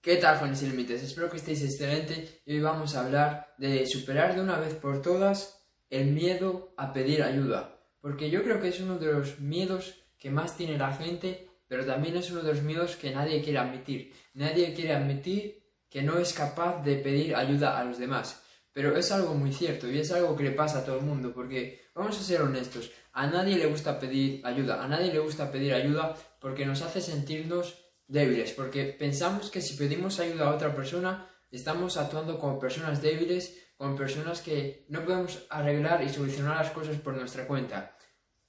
¿Qué tal, jóvenes sin límites? Espero que estéis excelente y hoy vamos a hablar de superar de una vez por todas el miedo a pedir ayuda. Porque yo creo que es uno de los miedos que más tiene la gente, pero también es uno de los miedos que nadie quiere admitir. Nadie quiere admitir que no es capaz de pedir ayuda a los demás. Pero es algo muy cierto y es algo que le pasa a todo el mundo, porque vamos a ser honestos, a nadie le gusta pedir ayuda, a nadie le gusta pedir ayuda porque nos hace sentirnos débiles, porque pensamos que si pedimos ayuda a otra persona, estamos actuando como personas débiles, como personas que no podemos arreglar y solucionar las cosas por nuestra cuenta.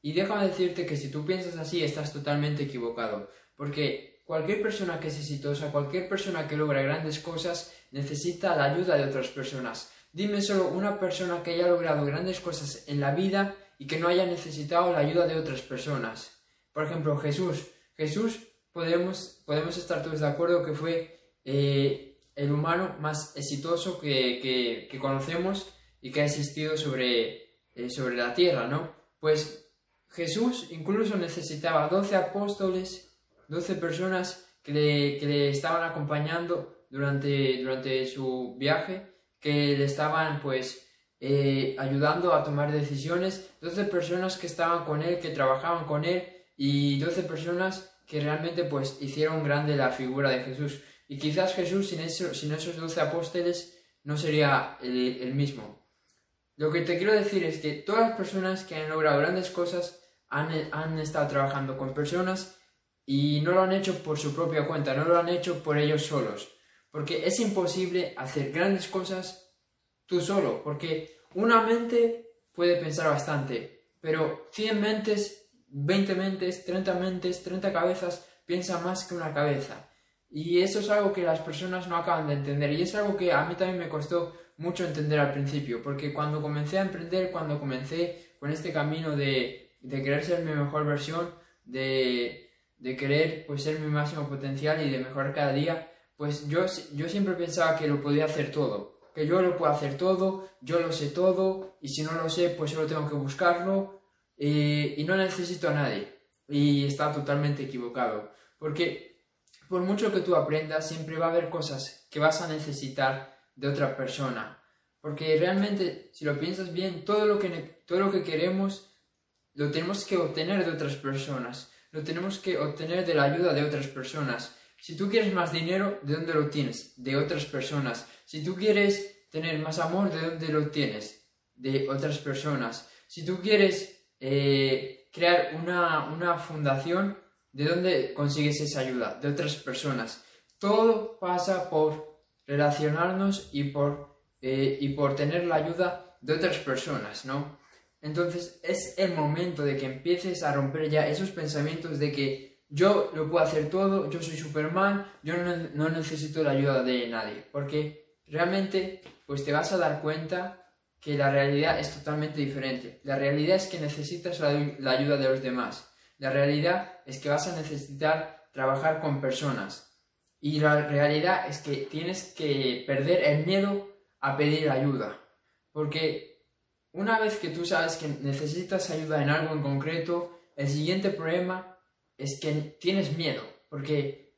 Y déjame decirte que si tú piensas así, estás totalmente equivocado, porque cualquier persona que es exitosa, cualquier persona que logra grandes cosas, necesita la ayuda de otras personas. Dime solo una persona que haya logrado grandes cosas en la vida y que no haya necesitado la ayuda de otras personas. Por ejemplo, Jesús. Jesús podemos, podemos estar todos de acuerdo que fue eh, el humano más exitoso que, conocemos y que ha existido sobre, eh, sobre la tierra, ¿no? Pues Jesús incluso necesitaba 12 apóstoles, 12 personas que le, estaban acompañando durante, durante su viaje, que le estaban pues eh, ayudando a tomar decisiones, 12 personas que estaban con él, que trabajaban con él y 12 personas que realmente pues hicieron grande la figura de Jesús. Y quizás Jesús sin, eso, sin esos doce apóstoles no sería el, mismo. Lo que te quiero decir es que todas las personas que han logrado grandes cosas han, han estado trabajando con personas y no lo han hecho por su propia cuenta, no lo han hecho por ellos solos. Porque es imposible hacer grandes cosas tú solo, porque una mente puede pensar bastante, pero 100 mentes 20 mentes, 30 mentes, 30 cabezas piensa más que una cabeza. Y eso es algo que las personas no acaban de entender. Y es algo que a mí también me costó mucho entender al principio. Porque cuando comencé a emprender, cuando comencé con este camino de, de querer ser mi mejor versión, de, de querer pues, ser mi máximo potencial y de mejorar cada día, pues yo, yo siempre pensaba que lo podía hacer todo. Que yo lo puedo hacer todo, yo lo sé todo, y si no lo sé, pues solo tengo que buscarlo, y no necesito a nadie. Y está totalmente equivocado. Porque por mucho que tú aprendas, siempre va a haber cosas que vas a necesitar de otra persona. Porque realmente, si lo piensas bien, todo lo que, todo lo que queremos lo tenemos que obtener de otras personas. Lo tenemos que obtener de la ayuda de otras personas. Si tú quieres más dinero, ¿de dónde lo tienes? De otras personas. Si tú quieres tener más amor, ¿de dónde lo tienes? De otras personas. Si tú quieres eh, crear una, fundación, ¿de dónde consigues esa ayuda? De otras personas. Todo pasa por relacionarnos y por, eh, y por tener la ayuda de otras personas, ¿no? Entonces es el momento de que empieces a romper ya esos pensamientos de que yo lo puedo hacer todo, yo soy Superman, yo no necesito la ayuda de nadie, porque realmente pues te vas a dar cuenta que la realidad es totalmente diferente. La realidad es que necesitas la, ayuda de los demás. La realidad es que vas a necesitar trabajar con personas. Y la realidad es que tienes que perder el miedo a pedir ayuda. Porque una vez que tú sabes que necesitas ayuda en algo en concreto, el siguiente problema es que tienes miedo. Porque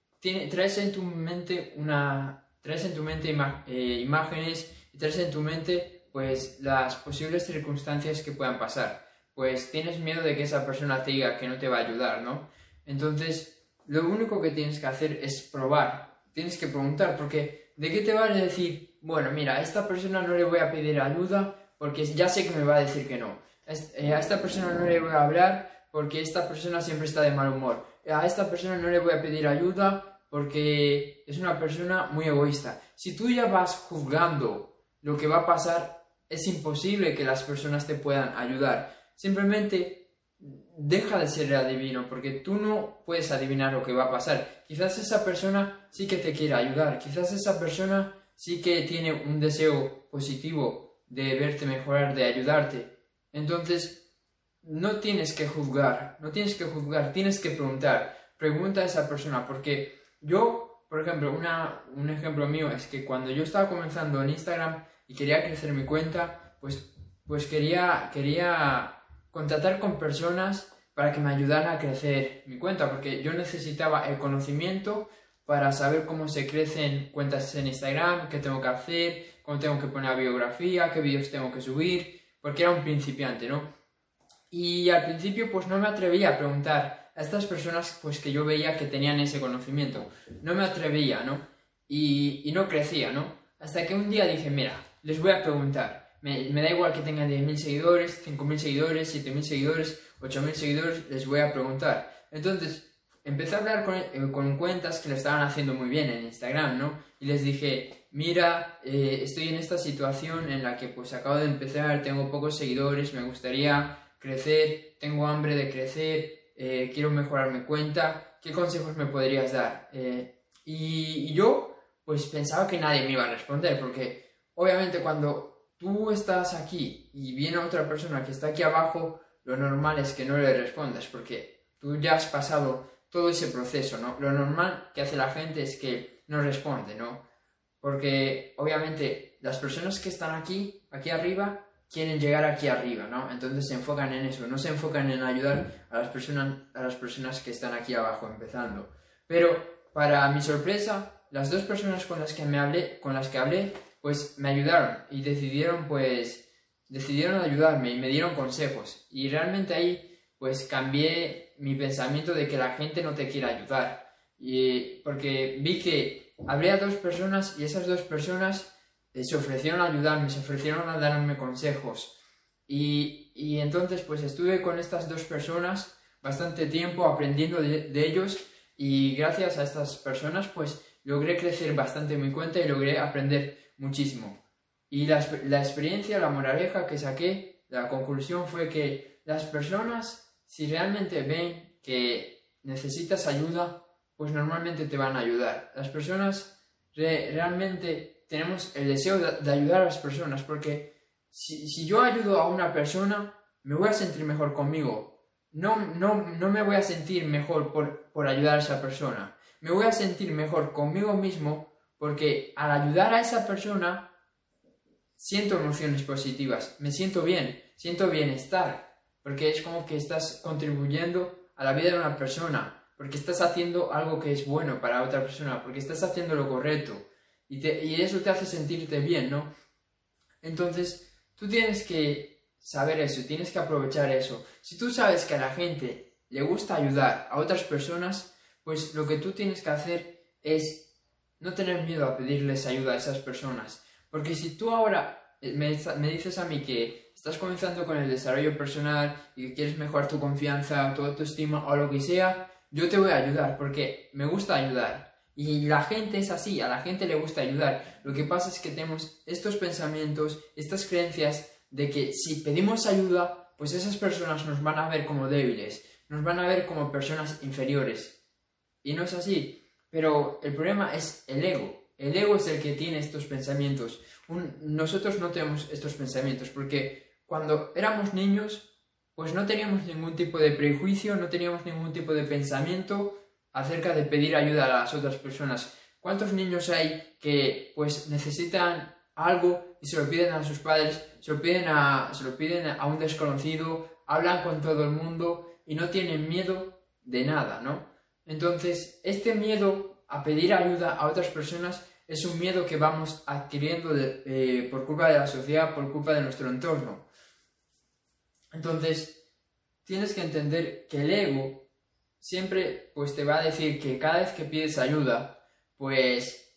traes en tu mente una traes en tu mente eh, imágenes traes en tu mente pues las posibles circunstancias que puedan pasar. Pues tienes miedo de que esa persona te diga que no te va a ayudar, ¿no? Entonces, lo único que tienes que hacer es probar. Tienes que preguntar, porque ¿de qué te vale decir, bueno, mira, a esta persona no le voy a pedir ayuda porque ya sé que me va a decir que no. Eh, a esta persona no le voy a hablar porque esta persona siempre está de mal humor. A esta persona no le voy a pedir ayuda porque es una persona muy egoísta. Si tú ya vas juzgando lo que va a pasar, es imposible que las personas te puedan ayudar. Simplemente deja de ser adivino, porque tú no puedes adivinar lo que va a pasar. Quizás esa persona sí que te quiere ayudar, quizás esa persona sí que tiene un deseo positivo de verte mejorar, de ayudarte. Entonces, no tienes que juzgar, no tienes que juzgar, tienes que preguntar. Pregunta a esa persona, porque yo, por ejemplo, una, un ejemplo mío es que cuando yo estaba comenzando en Instagram, y quería crecer mi cuenta, pues, pues quería, quería contratar con personas para que me ayudaran a crecer mi cuenta, porque yo necesitaba el conocimiento para saber cómo se crecen cuentas en Instagram, qué tengo que hacer, cómo tengo que poner la biografía, qué vídeos tengo que subir, porque era un principiante, ¿no? Y al principio pues no me atrevía a preguntar a estas personas pues que yo veía que tenían ese conocimiento. No me atrevía, ¿no? Y, y no crecía, ¿no? Hasta que un día dije, mira, les voy a preguntar. Me, me da igual que tengan 10.000 seguidores, 5.000 seguidores, 7.000 seguidores, 8.000 seguidores, les voy a preguntar. Entonces, empecé a hablar con, eh, con, cuentas que lo estaban haciendo muy bien en Instagram, ¿no? Y les dije, mira, eh, estoy en esta situación en la que pues acabo de empezar, tengo pocos seguidores, me gustaría crecer, tengo hambre de crecer, eh, quiero mejorar mi cuenta, ¿qué consejos me podrías dar? Y, y yo pues pensaba que nadie me iba a responder, porque obviamente cuando tú estás aquí y viene otra persona que está aquí abajo, lo normal es que no le respondas, porque tú ya has pasado todo ese proceso, ¿no? Lo normal que hace la gente es que no responde, ¿no? Porque obviamente las personas que están aquí, aquí arriba, quieren llegar aquí arriba, ¿no? Entonces se enfocan en eso, no se enfocan en ayudar a las personas, a las personas que están aquí abajo empezando. Pero para mi sorpresa, las dos personas con las que me hablé, con las que hablé, pues me ayudaron y decidieron pues decidieron ayudarme y me dieron consejos y realmente ahí pues cambié mi pensamiento de que la gente no te quiere ayudar. Y, porque vi que hablé a dos personas y esas dos personas eh, se ofrecieron a ayudarme, se ofrecieron a darme consejos. Y, y, entonces pues estuve con estas dos personas bastante tiempo aprendiendo de, de, ellos y gracias a estas personas pues logré crecer bastante en mi cuenta y logré aprender muchísimo. Y la, la experiencia, la moraleja que saqué, la conclusión fue que las personas si realmente ven que necesitas ayuda, pues normalmente te van a ayudar. Las personas realmente tenemos el deseo de, ayudar a las personas porque si, si, yo ayudo a una persona, me voy a sentir mejor conmigo. No, no, no me voy a sentir mejor por, por ayudar a esa persona. Me voy a sentir mejor conmigo mismo porque al ayudar a esa persona siento emociones positivas, me siento bien, siento bienestar, porque es como que estás contribuyendo a la vida de una persona, porque estás haciendo algo que es bueno para otra persona, porque estás haciendo lo correcto y, y eso te hace sentirte bien, ¿no? Entonces, tú tienes que saber eso, tienes que aprovechar eso. Si tú sabes que a la gente le gusta ayudar a otras personas, pues lo que tú tienes que hacer es no tener miedo a pedirles ayuda a esas personas. Porque si tú ahora me, me dices a mí que estás comenzando con el desarrollo personal y que quieres mejorar tu confianza, tu autoestima o lo que sea, yo te voy a ayudar porque me gusta ayudar. Y la gente es así, a la gente le gusta ayudar. Lo que pasa es que tenemos estos pensamientos, estas creencias de que si pedimos ayuda, pues esas personas nos van a ver como débiles, nos van a ver como personas inferiores. Y no es así. Pero el problema es el ego. El ego es el que tiene estos pensamientos. nosotros no tenemos estos pensamientos porque cuando éramos niños, pues no teníamos ningún tipo de prejuicio, no teníamos ningún tipo de pensamiento acerca de pedir ayuda a las otras personas. ¿Cuántos niños hay que pues necesitan algo y se lo piden a sus padres, se lo piden a, se lo piden a un desconocido, hablan con todo el mundo y no tienen miedo de nada, ¿no? Entonces, este miedo a pedir ayuda a otras personas es un miedo que vamos adquiriendo eh, por culpa de la sociedad, por culpa de nuestro entorno. Entonces, tienes que entender que el ego siempre pues te va a decir que cada vez que pides ayuda, pues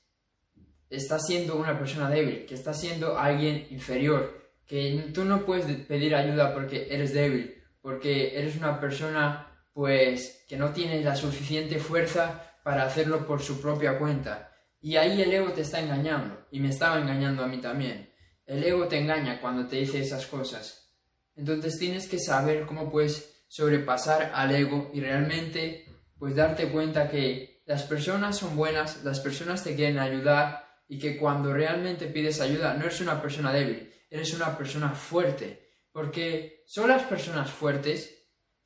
estás siendo una persona débil, que estás siendo alguien inferior, que tú no puedes pedir ayuda porque eres débil, porque eres una persona pues que no tiene la suficiente fuerza para hacerlo por su propia cuenta. Y ahí el ego te está engañando, y me estaba engañando a mí también. El ego te engaña cuando te dice esas cosas. Entonces tienes que saber cómo puedes sobrepasar al ego y realmente pues darte cuenta que las personas son buenas, las personas te quieren ayudar y que cuando realmente pides ayuda no eres una persona débil, eres una persona fuerte, porque solo las personas fuertes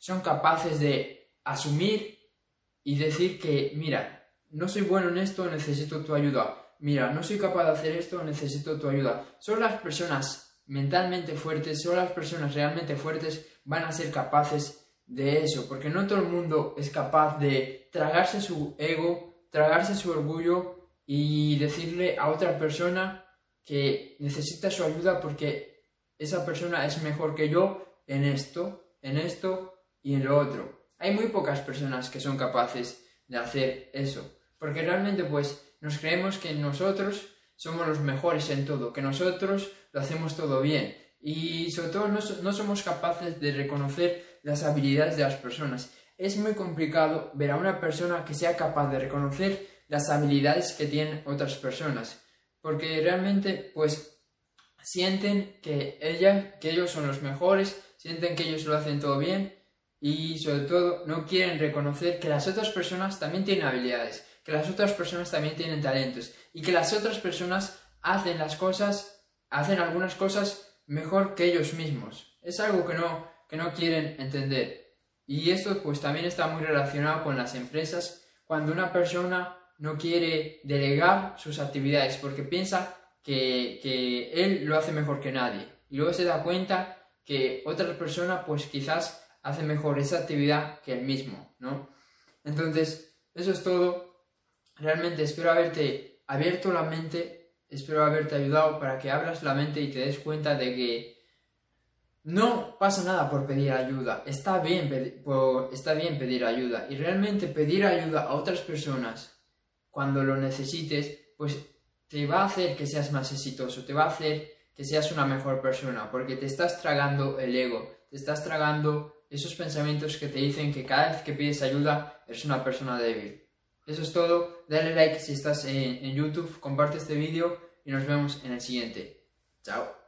son capaces de asumir y decir que, mira, no soy bueno en esto, necesito tu ayuda. Mira, no soy capaz de hacer esto, necesito tu ayuda. Son las personas mentalmente fuertes, solo las personas realmente fuertes van a ser capaces de eso, porque no todo el mundo es capaz de tragarse su ego tragarse su orgullo y decirle a otra persona que necesita su ayuda porque esa persona es mejor que yo en esto, en esto y en lo otro. Hay muy pocas personas que son capaces de hacer eso, porque realmente pues nos creemos que nosotros somos los mejores en todo, que nosotros lo hacemos todo bien y sobre todo no, no somos capaces de reconocer las habilidades de las personas. Es muy complicado ver a una persona que sea capaz de reconocer las habilidades que tienen otras personas, porque realmente pues sienten que ella, que ellos son los mejores, sienten que ellos lo hacen todo bien y sobre todo no quieren reconocer que las otras personas también tienen habilidades, que las otras personas también tienen talentos y que las otras personas hacen las cosas, hacen algunas cosas mejor que ellos mismos. Es algo que no, que no quieren entender. Y esto pues también está muy relacionado con las empresas, cuando una persona no quiere delegar sus actividades porque piensa que, que él lo hace mejor que nadie. Y luego se da cuenta que otra persona pues quizás hace mejor esa actividad que él mismo, ¿no? Entonces, eso es todo. Realmente espero haberte abierto la mente, espero haberte ayudado para que abras la mente y te des cuenta de que no pasa nada por pedir ayuda, está bien, está bien pedir ayuda y realmente pedir ayuda a otras personas cuando lo necesites, pues te va a hacer que seas más exitoso, te va a hacer que seas una mejor persona, porque te estás tragando el ego, te estás tragando esos pensamientos que te dicen que cada vez que pides ayuda eres una persona débil. Eso es todo, dale like si estás en, YouTube, comparte este vídeo y nos vemos en el siguiente. Chao.